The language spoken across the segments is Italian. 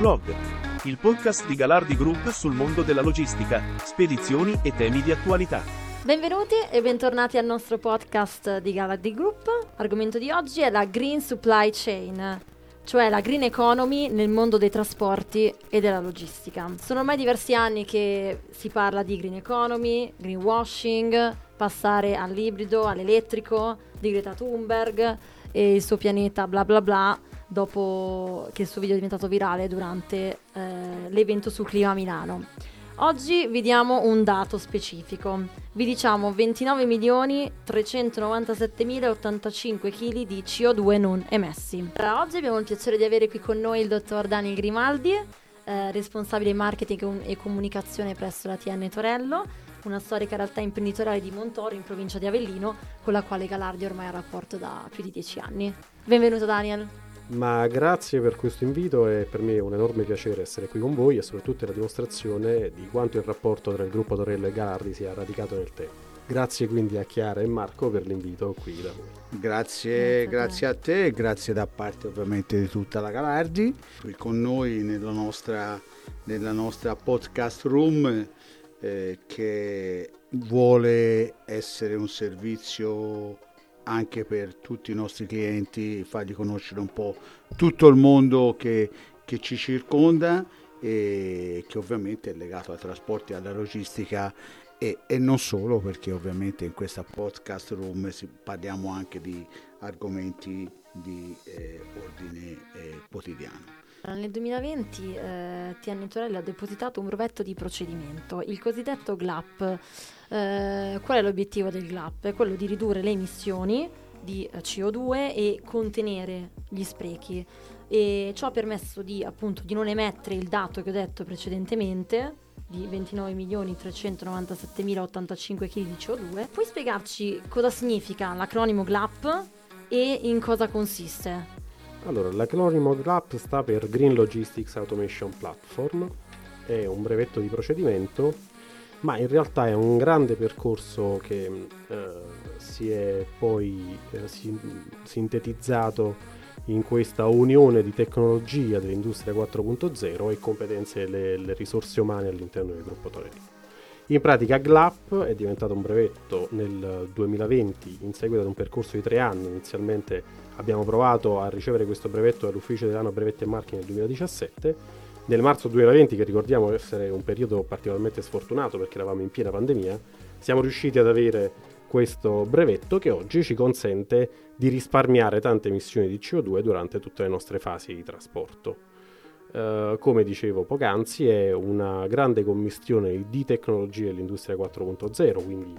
Blog, il podcast di Galardi Group sul mondo della logistica, spedizioni e temi di attualità. Benvenuti e bentornati al nostro podcast di Galardi Group. L'argomento di oggi è la Green Supply Chain, cioè la green economy nel mondo dei trasporti e della logistica. Sono ormai diversi anni che si parla di green economy, greenwashing, passare all'ibrido, all'elettrico, di Greta Thunberg e il suo pianeta bla bla bla dopo che il suo video è diventato virale durante eh, l'evento sul clima Milano. Oggi vi diamo un dato specifico. Vi diciamo 29 milioni 397 85 kg di CO2 non emessi. Per oggi abbiamo il piacere di avere qui con noi il dottor Daniel Grimaldi, eh, responsabile marketing e comunicazione presso la TN Torello, una storica realtà imprenditoriale di Montoro in provincia di Avellino, con la quale Galardi ormai ha rapporto da più di dieci anni. Benvenuto Daniel. Ma grazie per questo invito e per me è un enorme piacere essere qui con voi e soprattutto è la dimostrazione di quanto il rapporto tra il gruppo Torello e Galardi sia radicato nel tempo. Grazie quindi a Chiara e Marco per l'invito qui da voi. Grazie, grazie a te e grazie da parte ovviamente di tutta la Galardi. Qui con noi nella nostra, nella nostra podcast room eh, che vuole essere un servizio anche per tutti i nostri clienti, fargli conoscere un po' tutto il mondo che, che ci circonda e che ovviamente è legato ai trasporti alla logistica e, e, non solo perché ovviamente in questa podcast room si, parliamo anche di argomenti di eh, ordine eh, quotidiano. Nel 2020 eh, TN Torello ha depositato un brevetto di procedimento, il cosiddetto GLAP. Eh, qual è l'obiettivo del GLAP? È quello di ridurre le emissioni di eh, CO2 e contenere gli sprechi. E ciò ha permesso di, appunto, di non emettere il dato che ho detto precedentemente, di 29.397.085 kg di CO2. Puoi spiegarci cosa significa l'acronimo GLAP e in cosa consiste? Allora, l'acronimo GLAP sta per Green Logistics Automation Platform, è un brevetto di procedimento, ma in realtà è un grande percorso che eh, si è poi eh, sin- sintetizzato in questa unione di tecnologia dell'industria 4.0 e competenze delle risorse umane all'interno del gruppo Torello. In pratica GLAP è diventato un brevetto nel 2020 in seguito ad un percorso di tre anni. Inizialmente abbiamo provato a ricevere questo brevetto dall'Ufficio dell'anno brevetti e marchi nel 2017. Nel marzo 2020, che ricordiamo essere un periodo particolarmente sfortunato perché eravamo in piena pandemia, siamo riusciti ad avere questo brevetto che oggi ci consente di risparmiare tante emissioni di CO2 durante tutte le nostre fasi di trasporto. Uh, come dicevo poc'anzi, è una grande commistione di tecnologie dell'industria 4.0, quindi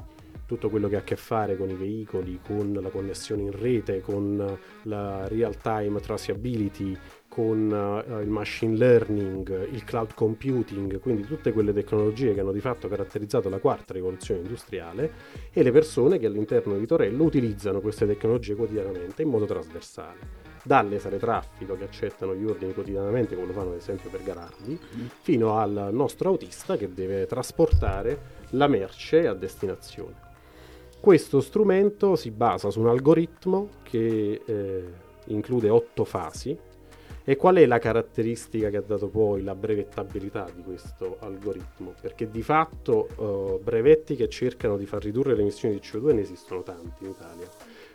tutto quello che ha a che fare con i veicoli, con la connessione in rete, con la real time traceability, con uh, il machine learning, il cloud computing, quindi tutte quelle tecnologie che hanno di fatto caratterizzato la quarta rivoluzione industriale e le persone che all'interno di Torello utilizzano queste tecnologie quotidianamente in modo trasversale dalle sale traffico che accettano gli ordini quotidianamente, come lo fanno ad esempio per Galardi, fino al nostro autista che deve trasportare la merce a destinazione. Questo strumento si basa su un algoritmo che eh, include otto fasi. E qual è la caratteristica che ha dato poi la brevettabilità di questo algoritmo? Perché di fatto eh, brevetti che cercano di far ridurre le emissioni di CO2 ne esistono tanti in Italia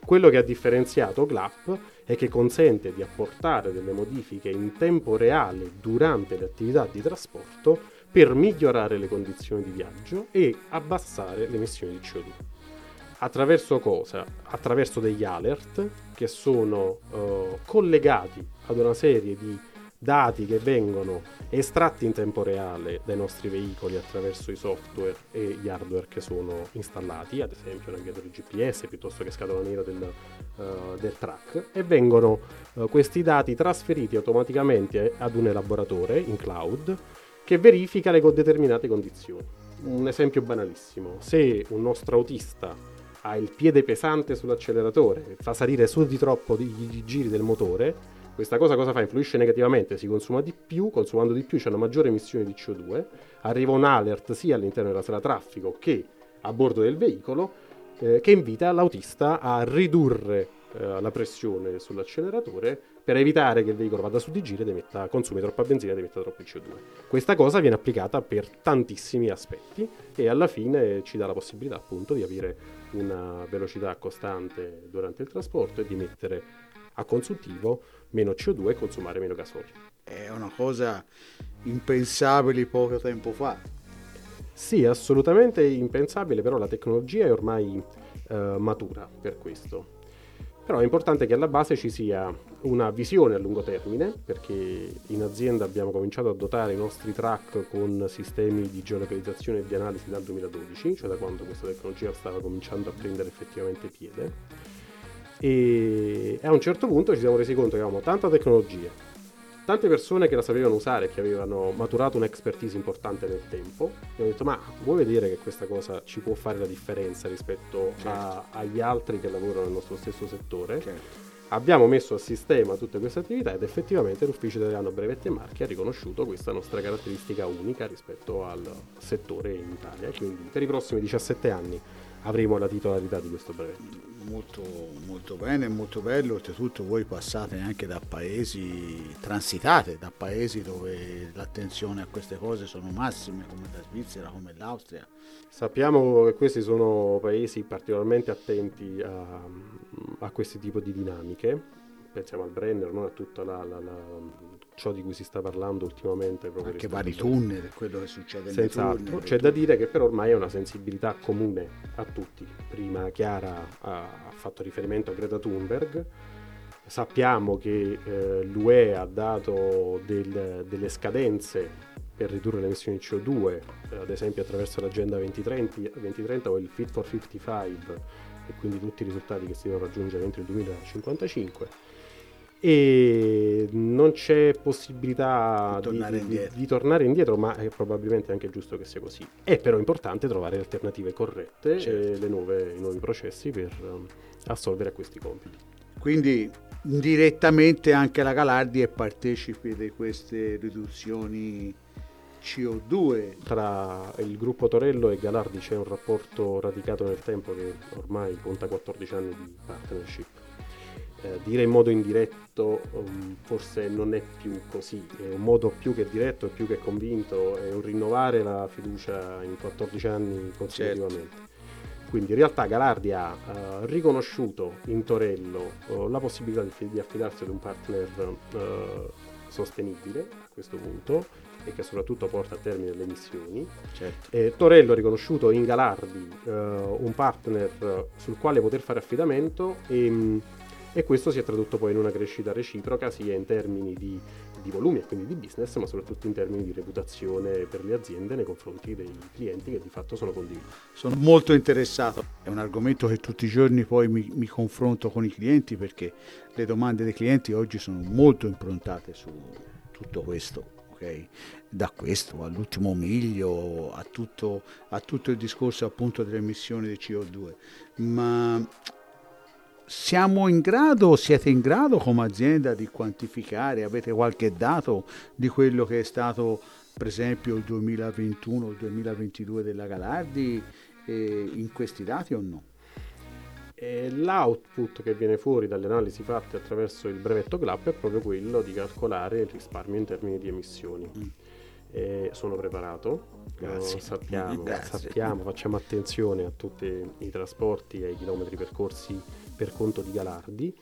quello che ha differenziato GLAP è che consente di apportare delle modifiche in tempo reale durante le attività di trasporto per migliorare le condizioni di viaggio e abbassare le emissioni di CO2. Attraverso cosa? Attraverso degli alert che sono uh, collegati ad una serie di dati che vengono estratti in tempo reale dai nostri veicoli attraverso i software e gli hardware che sono installati, ad esempio navigatori GPS piuttosto che scatola nera del, uh, del track, e vengono uh, questi dati trasferiti automaticamente ad un elaboratore in cloud che verifica le determinate condizioni. Un esempio banalissimo, se un nostro autista ha il piede pesante sull'acceleratore, fa salire su di troppo i giri del motore, questa cosa cosa fa? Influisce negativamente, si consuma di più, consumando di più c'è una maggiore emissione di CO2, arriva un alert sia all'interno della sala traffico che a bordo del veicolo eh, che invita l'autista a ridurre eh, la pressione sull'acceleratore per evitare che il veicolo vada su di giro ed emetta, consumi troppa benzina ed emetta troppo CO2. Questa cosa viene applicata per tantissimi aspetti e alla fine ci dà la possibilità appunto di avere una velocità costante durante il trasporto e di mettere a consuntivo meno CO2 e consumare meno gasolio. È una cosa impensabile poco tempo fa. Sì, assolutamente impensabile, però la tecnologia è ormai eh, matura per questo. Però è importante che alla base ci sia una visione a lungo termine, perché in azienda abbiamo cominciato a dotare i nostri track con sistemi di geolocalizzazione e di analisi dal 2012, cioè da quando questa tecnologia stava cominciando a prendere effettivamente piede. E a un certo punto ci siamo resi conto che avevamo tanta tecnologia, tante persone che la sapevano usare, che avevano maturato un'expertise importante nel tempo, mi hanno detto ma vuoi vedere che questa cosa ci può fare la differenza rispetto certo. a, agli altri che lavorano nel nostro stesso settore? Certo. Abbiamo messo a sistema tutte queste attività ed effettivamente l'Ufficio Italiano Brevetti e Marchi ha riconosciuto questa nostra caratteristica unica rispetto al settore in Italia. Quindi per i prossimi 17 anni avremo la titolarità di questo brevetto. Molto, molto bene, molto bello, oltretutto voi passate anche da paesi transitate, da paesi dove l'attenzione a queste cose sono massime, come la Svizzera, come l'Austria. Sappiamo che questi sono paesi particolarmente attenti a, a questi tipi di dinamiche, pensiamo al Brenner, no? a la ciò di cui si sta parlando ultimamente. Proprio Anche vari tunnel, quello che succede Senz'altro. tunnel. C'è da dire che però ormai è una sensibilità comune a tutti. Prima Chiara ha fatto riferimento a Greta Thunberg. Sappiamo che eh, l'UE ha dato del, delle scadenze per ridurre le emissioni di CO2, eh, ad esempio attraverso l'agenda 2030, 2030 o il Fit for 55 e quindi tutti i risultati che si devono raggiungere entro il 2055 e non c'è possibilità di tornare, di, di, di tornare, indietro, ma è probabilmente anche giusto che sia così. È però importante trovare alternative corrette certo. e nuove, i nuovi processi per um, assolvere a questi compiti. Quindi indirettamente anche la Galardi è partecipe di queste riduzioni CO2. Tra il gruppo Torello e Galardi c'è un rapporto radicato nel tempo che ormai conta 14 anni di partnership eh, dire in modo indiretto um, forse non è più così, è un modo più che diretto e più che convinto, è un rinnovare la fiducia in 14 anni consecutivamente. Certo. Quindi in realtà Galardi ha uh, riconosciuto in Torello uh, la possibilità di, di, affidarsi ad un partner uh, sostenibile a questo punto e che soprattutto porta a termine le emissioni. Certo. Eh, Torello ha riconosciuto in Galardi un partner sul quale poter fare affidamento e mh, e questo si è tradotto poi in una crescita reciproca sia in termini di, di volumi e quindi di business, ma soprattutto in termini di reputazione per le aziende nei confronti dei clienti che di fatto sono condivisi. Sono molto interessato, è un argomento che tutti i giorni poi mi, mi confronto con i clienti perché le domande dei clienti oggi sono molto improntate su tutto questo. Okay? da questo all'ultimo miglio a tutto, a tutto il discorso appunto delle emissioni di CO2 ma siamo in grado, siete in grado come azienda di quantificare, avete qualche dato di quello che è stato per esempio il 2021 o il 2022 della Galardi eh, in questi dati o no? E l'output che viene fuori dalle analisi fatte attraverso il brevetto GLAP è proprio quello di calcolare il risparmio in termini di emissioni. Mm. Eh, sono preparato, Grazie. sappiamo, Grazie. sappiamo, facciamo attenzione a tutti i trasporti e ai chilometri percorsi per conto di Galardi.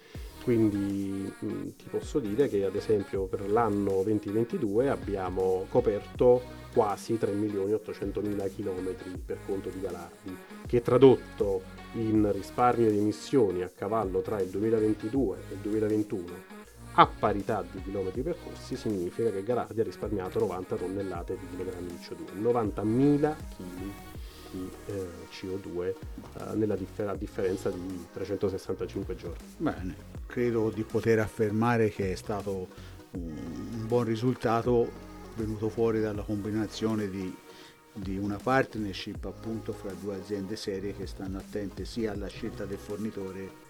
Quindi mh, ti posso dire che ad esempio per l'anno 2022 abbiamo coperto quasi 3 milioni 800 mila chilometri per conto di Galardi, che tradotto in risparmio di emissioni a cavallo tra il 2022 e il 2021 a parità di chilometri percorsi significa che Galardi ha risparmiato 90 tonnellate di chilogrammi di CO2, 90.000 kg di eh, CO2 eh, nella differ- differenza di 365 giorni. Bene, credo di poter affermare che è stato un buon risultato venuto fuori dalla combinazione di, di una partnership appunto fra due aziende serie che stanno attente sia alla scelta del fornitore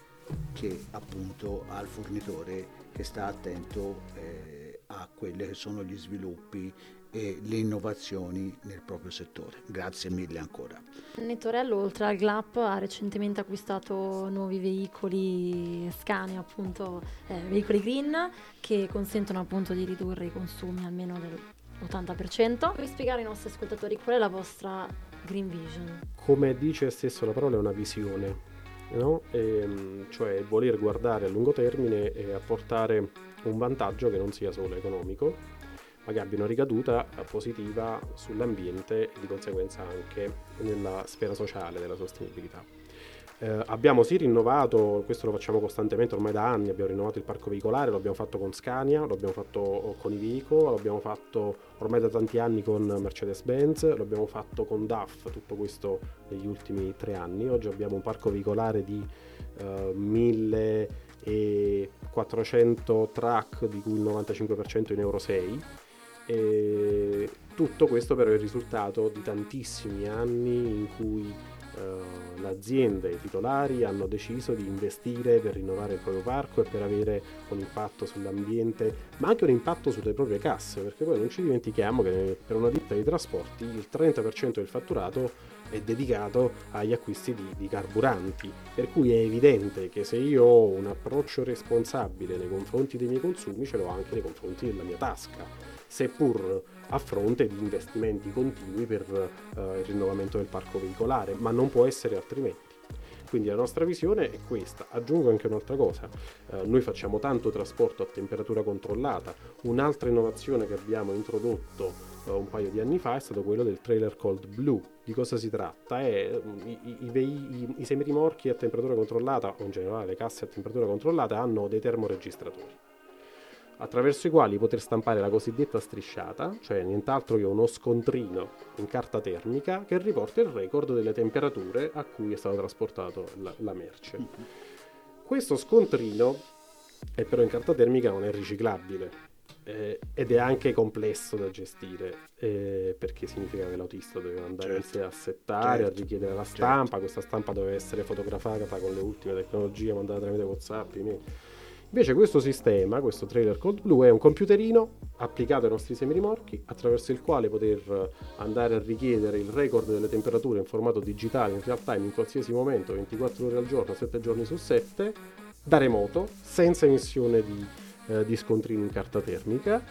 che appunto al fornitore che sta attento eh, a quelli che sono gli sviluppi e le innovazioni nel proprio settore. Grazie mille ancora. Nettorello, oltre al GLAP, ha recentemente acquistato nuovi veicoli Scania, appunto, eh, veicoli green, che consentono appunto di ridurre i consumi almeno del80%. Puoi spiegare ai nostri ascoltatori qual è la vostra Green Vision? Come dice stesso la parola, è una visione. No? E, ehm, cioè voler guardare a lungo termine e apportare un vantaggio che non sia solo economico, ma che abbia una ricaduta positiva sull'ambiente e di conseguenza anche nella sfera sociale della sostenibilità. Eh, abbiamo sì rinnovato, questo lo facciamo costantemente ormai da anni, abbiamo rinnovato il parco veicolare, lo abbiamo fatto con Scania, lo abbiamo fatto con Iveco, lo abbiamo fatto ormai da tanti anni con Mercedes-Benz, lo abbiamo fatto con DAF, tutto questo negli ultimi tre anni. Oggi abbiamo un parco veicolare di eh, 1400 truck, di cui il 95% in Euro 6 e tutto questo però è il risultato di tantissimi anni in cui l'azienda e i titolari hanno deciso di investire per rinnovare il proprio parco e per avere un impatto sull'ambiente, ma anche un impatto sulle proprie casse, perché poi non ci dimentichiamo che per una ditta di trasporti il 30% del fatturato è dedicato agli acquisti di, di, carburanti, per cui è evidente che se io ho un approccio responsabile nei confronti dei miei consumi, ce l'ho anche nei confronti della mia tasca seppur a fronte di investimenti continui per eh, il rinnovamento del parco veicolare, ma non può essere altrimenti. Quindi la nostra visione è questa. Aggiungo anche un'altra cosa, eh, noi facciamo tanto trasporto a temperatura controllata, un'altra innovazione che abbiamo introdotto eh, un paio di anni fa è stato quello del trailer cold blue. Di cosa si tratta? È, mm, i, i, i, i semirimorchi a temperatura controllata, o in generale le casse a temperatura controllata, hanno dei termoregistratori attraverso i quali poter stampare la cosiddetta strisciata, cioè nient'altro che uno scontrino in carta termica che riporta il record delle temperature a cui è stata trasportata la, la merce. Questo scontrino è però in carta termica non è riciclabile eh, ed è anche complesso da gestire eh, perché significa che l'autista deve andare certo. a settare, certo. a richiedere la stampa, certo. questa stampa deve essere fotografata con le ultime tecnologie mandate tramite WhatsApp, email Invece questo sistema, questo trailer Cold Blue, è un computerino applicato ai nostri semirimorchi attraverso il quale poter andare a richiedere il record delle temperature in formato digitale in real time in qualsiasi momento, 24 ore al giorno, 7 giorni su 7, da remoto, senza emissione di, eh, di scontrini in carta termica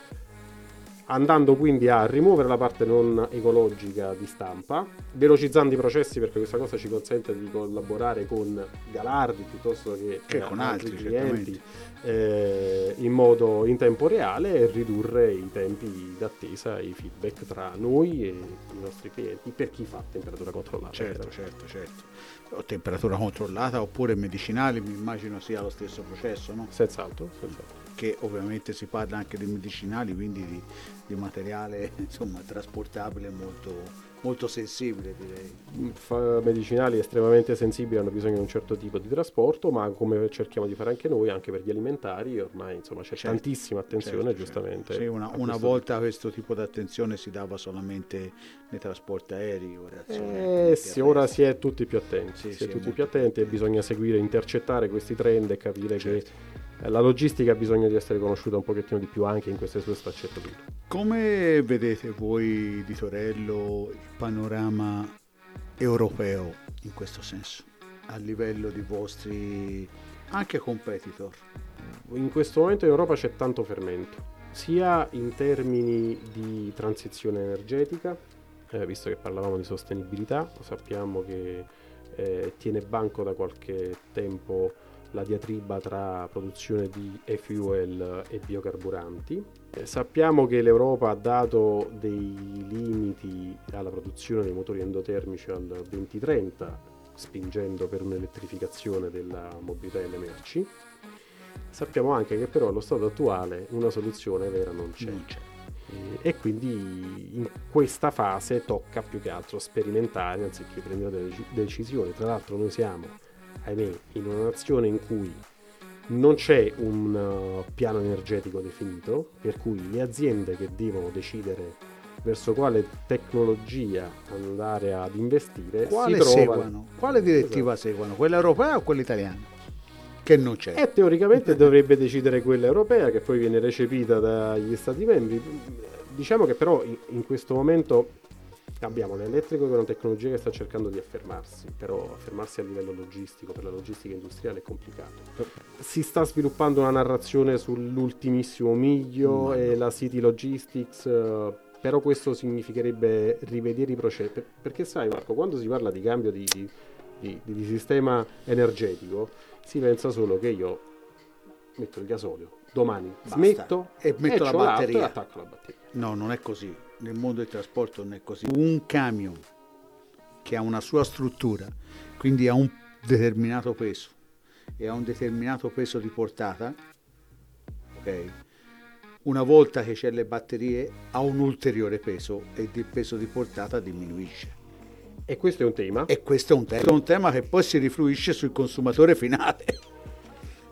andando quindi a rimuovere la parte non ecologica di stampa, velocizzando i processi perché questa cosa ci consente di collaborare con Galardi piuttosto che, che con altri, altri clienti eh, in modo in tempo reale e ridurre i tempi d'attesa e i feedback tra noi e i nostri clienti per chi fa temperatura controllata. Certo, certo, certo. O temperatura controllata oppure medicinali, mi immagino sia lo stesso processo, no? Senz'altro, senz'altro che ovviamente si parla anche di medicinali, quindi di, di materiale insomma, trasportabile molto, molto sensibile direi. Medicinali estremamente sensibili hanno bisogno di un certo tipo di trasporto, ma come cerchiamo di fare anche noi, anche per gli alimentari, ormai insomma c'è certo, tantissima attenzione certo, giustamente. Certo. Sì, una, una volta questo tipo di attenzione si dava solamente nei trasporti aerei. Ora, eh, sì, ora si è tutti più attenti, sì, si è tutti più attenti e bisogna seguire, intercettare questi trend e capire che certo. La logistica ha bisogno di essere conosciuta un pochettino di più anche in queste sue sfaccettature. Come vedete voi di Torello il panorama europeo in questo senso, a livello di vostri anche competitor? In questo momento in Europa c'è tanto fermento, sia in termini di transizione energetica, eh, visto che parlavamo di sostenibilità, sappiamo che eh, tiene banco da qualche tempo la diatriba tra produzione di e-fuel e biocarburanti. Eh, sappiamo che l'Europa ha dato dei limiti alla produzione dei motori endotermici al 2030, spingendo per un'elettrificazione della mobilità delle merci. Sappiamo anche che però allo stato attuale una soluzione vera non c'è. Non c'è. E quindi in questa fase tocca più che altro sperimentare anziché prendere delle decisioni. Tra l'altro noi siamo ahimè, in una nazione in cui non c'è un uh, piano energetico definito, per cui le aziende che devono decidere verso quale tecnologia andare ad investire quale trovano. Quale direttiva esatto. seguono? Quella europea o quella italiana? che non c'è. E teoricamente dovrebbe decidere quella europea che poi viene recepita dagli Stati membri. Diciamo che però in questo momento abbiamo l'elettrico che è una tecnologia che sta cercando di affermarsi, però affermarsi a livello logistico, per la logistica industriale è complicato. Si sta sviluppando una narrazione sull'ultimissimo miglio Mm. e la City Logistics, eh, però questo significherebbe rivedere i processi. Per- perché sai Marco, quando si parla di cambio di, di- di- di sistema energetico, si pensa solo che io metto il gasolio, domani Basta. smetto E metto la c'ho l'auto batteria. e attacco la batteria. No, non è così. Nel mondo del trasporto non è così. Un camion che ha una sua struttura, quindi ha un determinato peso e ha un determinato peso di portata, ok? Una volta che c'è le batterie ha un ulteriore peso e il peso di portata diminuisce. E questo è un tema. E questo è un tema, è un tema che poi si rifluisce sul consumatore finale.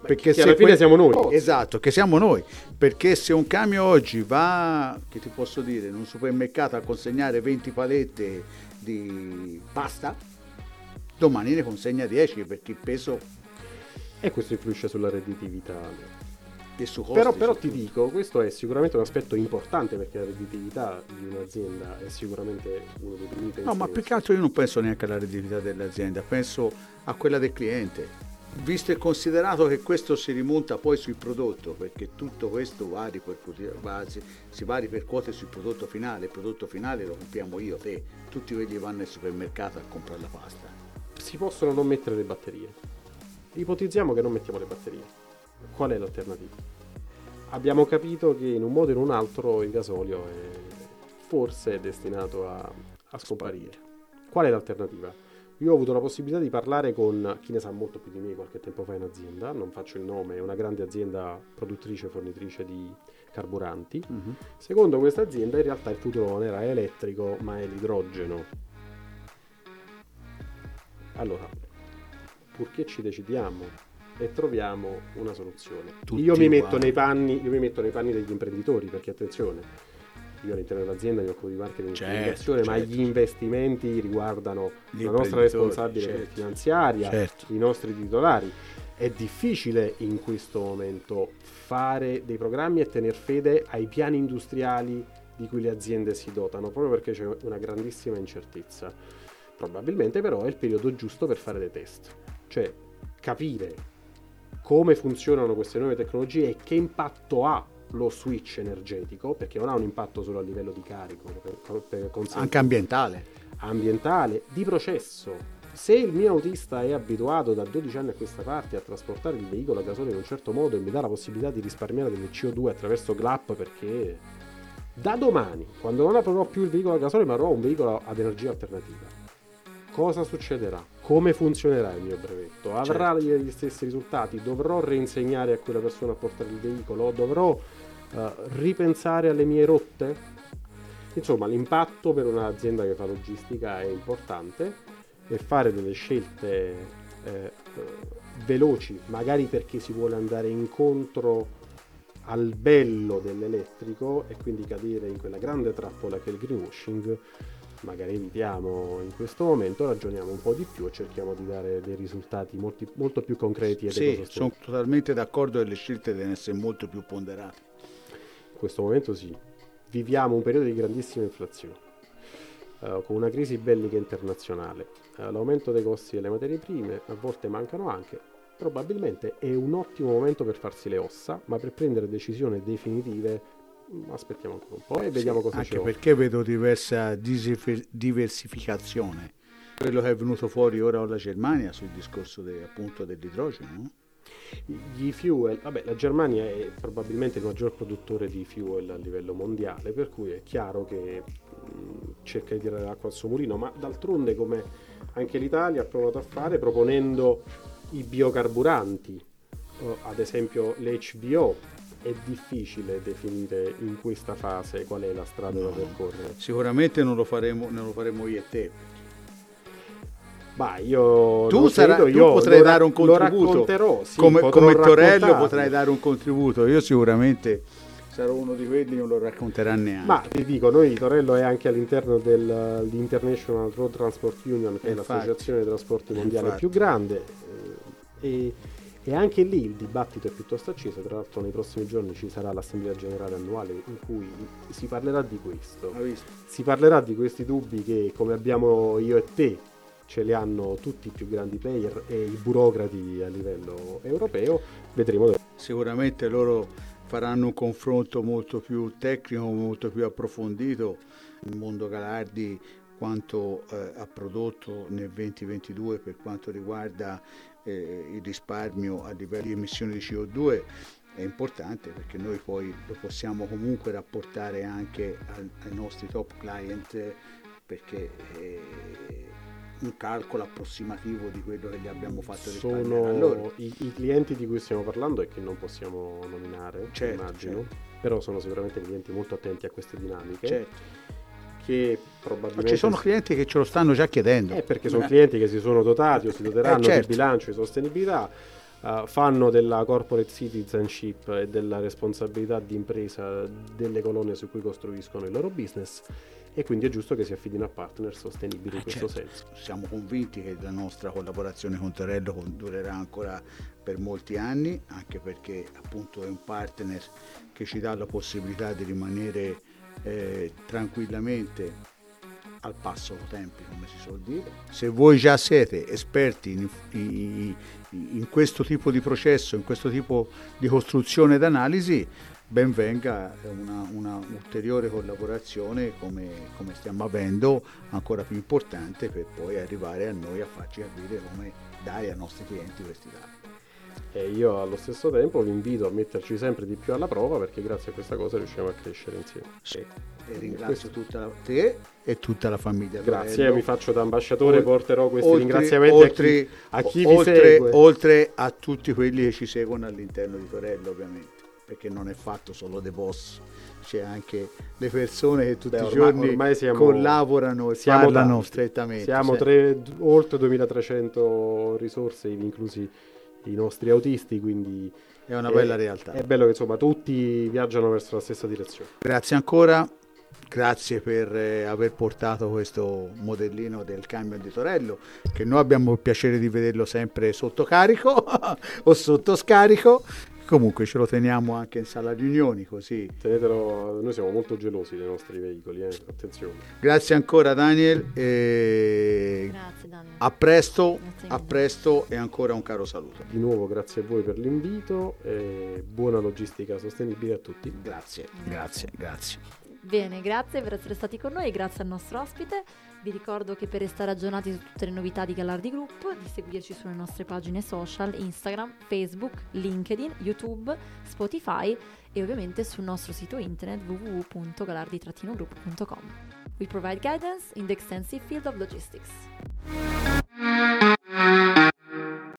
Perché che alla fine que- siamo noi. Esatto, che siamo noi. Perché se un camion oggi va, che ti posso dire, in un supermercato a consegnare 20 palette di pasta, domani ne consegna 10 perché il peso E questo influisce sulla redditività. costi. Però, però ti dico, questo è sicuramente un aspetto importante perché la redditività di un'azienda è sicuramente uno dei primi pensieri. No, ma più che altro io non penso neanche alla redditività dell'azienda, penso a quella del cliente. Visto e considerato che questo si rimonta poi sul prodotto, perché tutto questo va si, si va a ripercuotere sul prodotto finale, il prodotto finale lo compriamo io, te, tutti quelli che vanno al supermercato a comprare la pasta. Si possono non mettere le batterie. Ipotizziamo che non mettiamo le batterie. Qual è l'alternativa? Abbiamo capito che in un modo o in un altro il gasolio è forse è destinato a, a scomparire. Qual è l'alternativa? Io ho avuto la possibilità di parlare con chi ne sa molto più di me qualche tempo fa in azienda, non faccio il nome, è una grande azienda produttrice e fornitrice di carburanti. Secondo questa azienda in realtà il futuro non era elettrico ma è l'idrogeno. Allora, purché ci decidiamo e troviamo una soluzione. Io, mi metto uguali. nei panni, io mi metto nei panni degli imprenditori perché attenzione, io all'interno dell'azienda mi occupo di marketing e Certo, comunicazione, ma certo. gli investimenti riguardano Gli la nostra responsabile certo. finanziaria, Certo. i nostri titolari. È difficile in questo momento fare dei programmi e tener fede ai piani industriali di cui le aziende si dotano, proprio perché c'è una grandissima incertezza. Probabilmente però è il periodo giusto per fare dei test, cioè capire come funzionano queste nuove tecnologie e che impatto ha lo switch energetico, perché non ha un impatto solo a livello di carico, per, per Anche ambientale. ambientale, di processo. Se il mio autista è abituato da 12 anni a questa parte a trasportare il veicolo a gasolio in un certo modo e mi dà la possibilità di risparmiare delle CO2 attraverso GLAP perché da domani, quando non avrò più il veicolo a gasolio ma avrò un veicolo ad energia alternativa, cosa succederà? Come funzionerà il mio brevetto? Avrà gli gli stessi risultati? Dovrò reinsegnare a quella persona a portare il veicolo? Dovrò eh, ripensare alle mie rotte? Insomma, l'impatto per un'azienda che fa logistica è importante e fare delle scelte eh, eh, veloci, magari perché si vuole andare incontro al bello dell'elettrico e quindi cadere in quella grande trappola che è il greenwashing, magari evitiamo in questo momento, ragioniamo un po' di più e cerchiamo di dare dei risultati molti- molto più concreti ed Sì, sono totalmente d'accordo che le scelte devono essere molto più ponderate. In questo momento sì, viviamo un periodo di grandissima inflazione, eh, con una crisi bellica internazionale, eh, l'aumento dei costi delle materie prime, a volte mancano anche, probabilmente è un ottimo momento per farsi le ossa, ma per prendere decisioni definitive aspettiamo ancora un po' e vediamo Sì, cosa anche c'è. perché vedo diversa diversificazione. Quello che è venuto fuori ora con la Germania sul discorso de- appunto dell'idrogeno. no? Gli fuel, vabbè, la Germania è probabilmente il maggior produttore di fuel a livello mondiale, per cui è chiaro che mh, cerca di tirare l'acqua al suo mulino, ma d'altronde come anche l'Italia ha provato a fare proponendo i biocarburanti, eh, ad esempio l'HVO, è difficile definire in questa fase qual è la strada da No. percorrere. Sicuramente non lo faremo, non lo faremo io e te. Ma io Tu, sarà- credo, tu io potrai lo dare un contributo. sì, come come Torello potrai dare un contributo. Io sicuramente sarò uno di quelli che non lo racconterà neanche. Ma ti dico, noi Torello è anche all'interno dell'International Road Transport Union, che è Infatti. l'associazione dei trasporti mondiale Infatti. più grande, eh, e E anche lì il dibattito è piuttosto acceso, tra l'altro nei prossimi giorni ci sarà l'assemblea generale annuale in cui si parlerà di questo. Si parlerà di questi dubbi che come abbiamo io e te ce li hanno tutti i più grandi player e i burocrati a livello europeo, vedremo. Sicuramente loro faranno un confronto molto più tecnico, molto più approfondito. Il mondo Galardi quanto eh, ha prodotto nel 2022 per quanto riguarda eh, il risparmio a livello di emissioni di CO2 è importante perché noi poi lo possiamo comunque rapportare anche al, ai nostri top client perché è un calcolo approssimativo di quello che gli abbiamo fatto risparmiare sono i, i, clienti di cui stiamo parlando e che non possiamo nominare certo, immagino certo. però sono sicuramente clienti molto attenti a queste dinamiche. Certo che probabilmente... Ma ci sono clienti che ce lo stanno già chiedendo. Eh, perché sono clienti che si sono dotati o si doteranno eh, certo. di bilancio di sostenibilità, uh, fanno della corporate citizenship e della responsabilità di impresa delle colonne su cui costruiscono il loro business e quindi è giusto che si affidino a partner sostenibili eh, in questo certo. senso. Siamo convinti che la nostra collaborazione con Torello durerà ancora per molti anni, anche perché appunto è un partner che ci dà la possibilità di rimanere eh, tranquillamente al passo tempi, come si suol dire. Se voi già siete esperti in, in, in, questo tipo di processo, in questo tipo di costruzione ed analisi, ben venga una, una ulteriore collaborazione come, come, stiamo avendo, ancora più importante per poi arrivare a noi a farci capire come dare ai nostri clienti questi dati. E io allo stesso tempo vi invito a metterci sempre di più alla prova perché grazie a questa cosa riusciamo a crescere insieme. Sì. E ringrazio tutta la, te e tutta la famiglia. Grazie, mi faccio da ambasciatore, o, porterò questi oltre, ringraziamenti oltre, a chi, a chi oltre, vi segue. Oltre a tutti quelli che ci seguono all'interno di Torello ovviamente, perché non è fatto solo The Boss c'è anche le persone che tutti Beh, ormai, i giorni ormai siamo, collaborano e siamo parlano tanti. strettamente. Siamo tre, oltre 2300 risorse, inclusi i nostri autisti, quindi è una bella è, realtà. È bello che insomma tutti viaggiano verso la stessa direzione. Grazie ancora, grazie per eh, aver portato questo modellino del camion di Torello, che noi abbiamo il piacere di vederlo sempre sotto carico o sotto scarico Comunque ce lo teniamo anche in sala riunioni così. Tenetelo, noi siamo molto gelosi dei nostri veicoli, eh? attenzione. Grazie ancora Daniel. E... Grazie Daniel. A presto, a presto e ancora un caro saluto. Di nuovo grazie a voi per l'invito e buona logistica sostenibile a tutti. Grazie, grazie, grazie. Bene, grazie per essere stati con noi e grazie al nostro ospite. Vi ricordo che per restare aggiornati su tutte le novità di Galardi Group, di seguirci sulle nostre pagine social, Instagram, Facebook, LinkedIn, YouTube, Spotify e ovviamente sul nostro sito internet www.galardi-group.com. We provide guidance in the extensive field of logistics.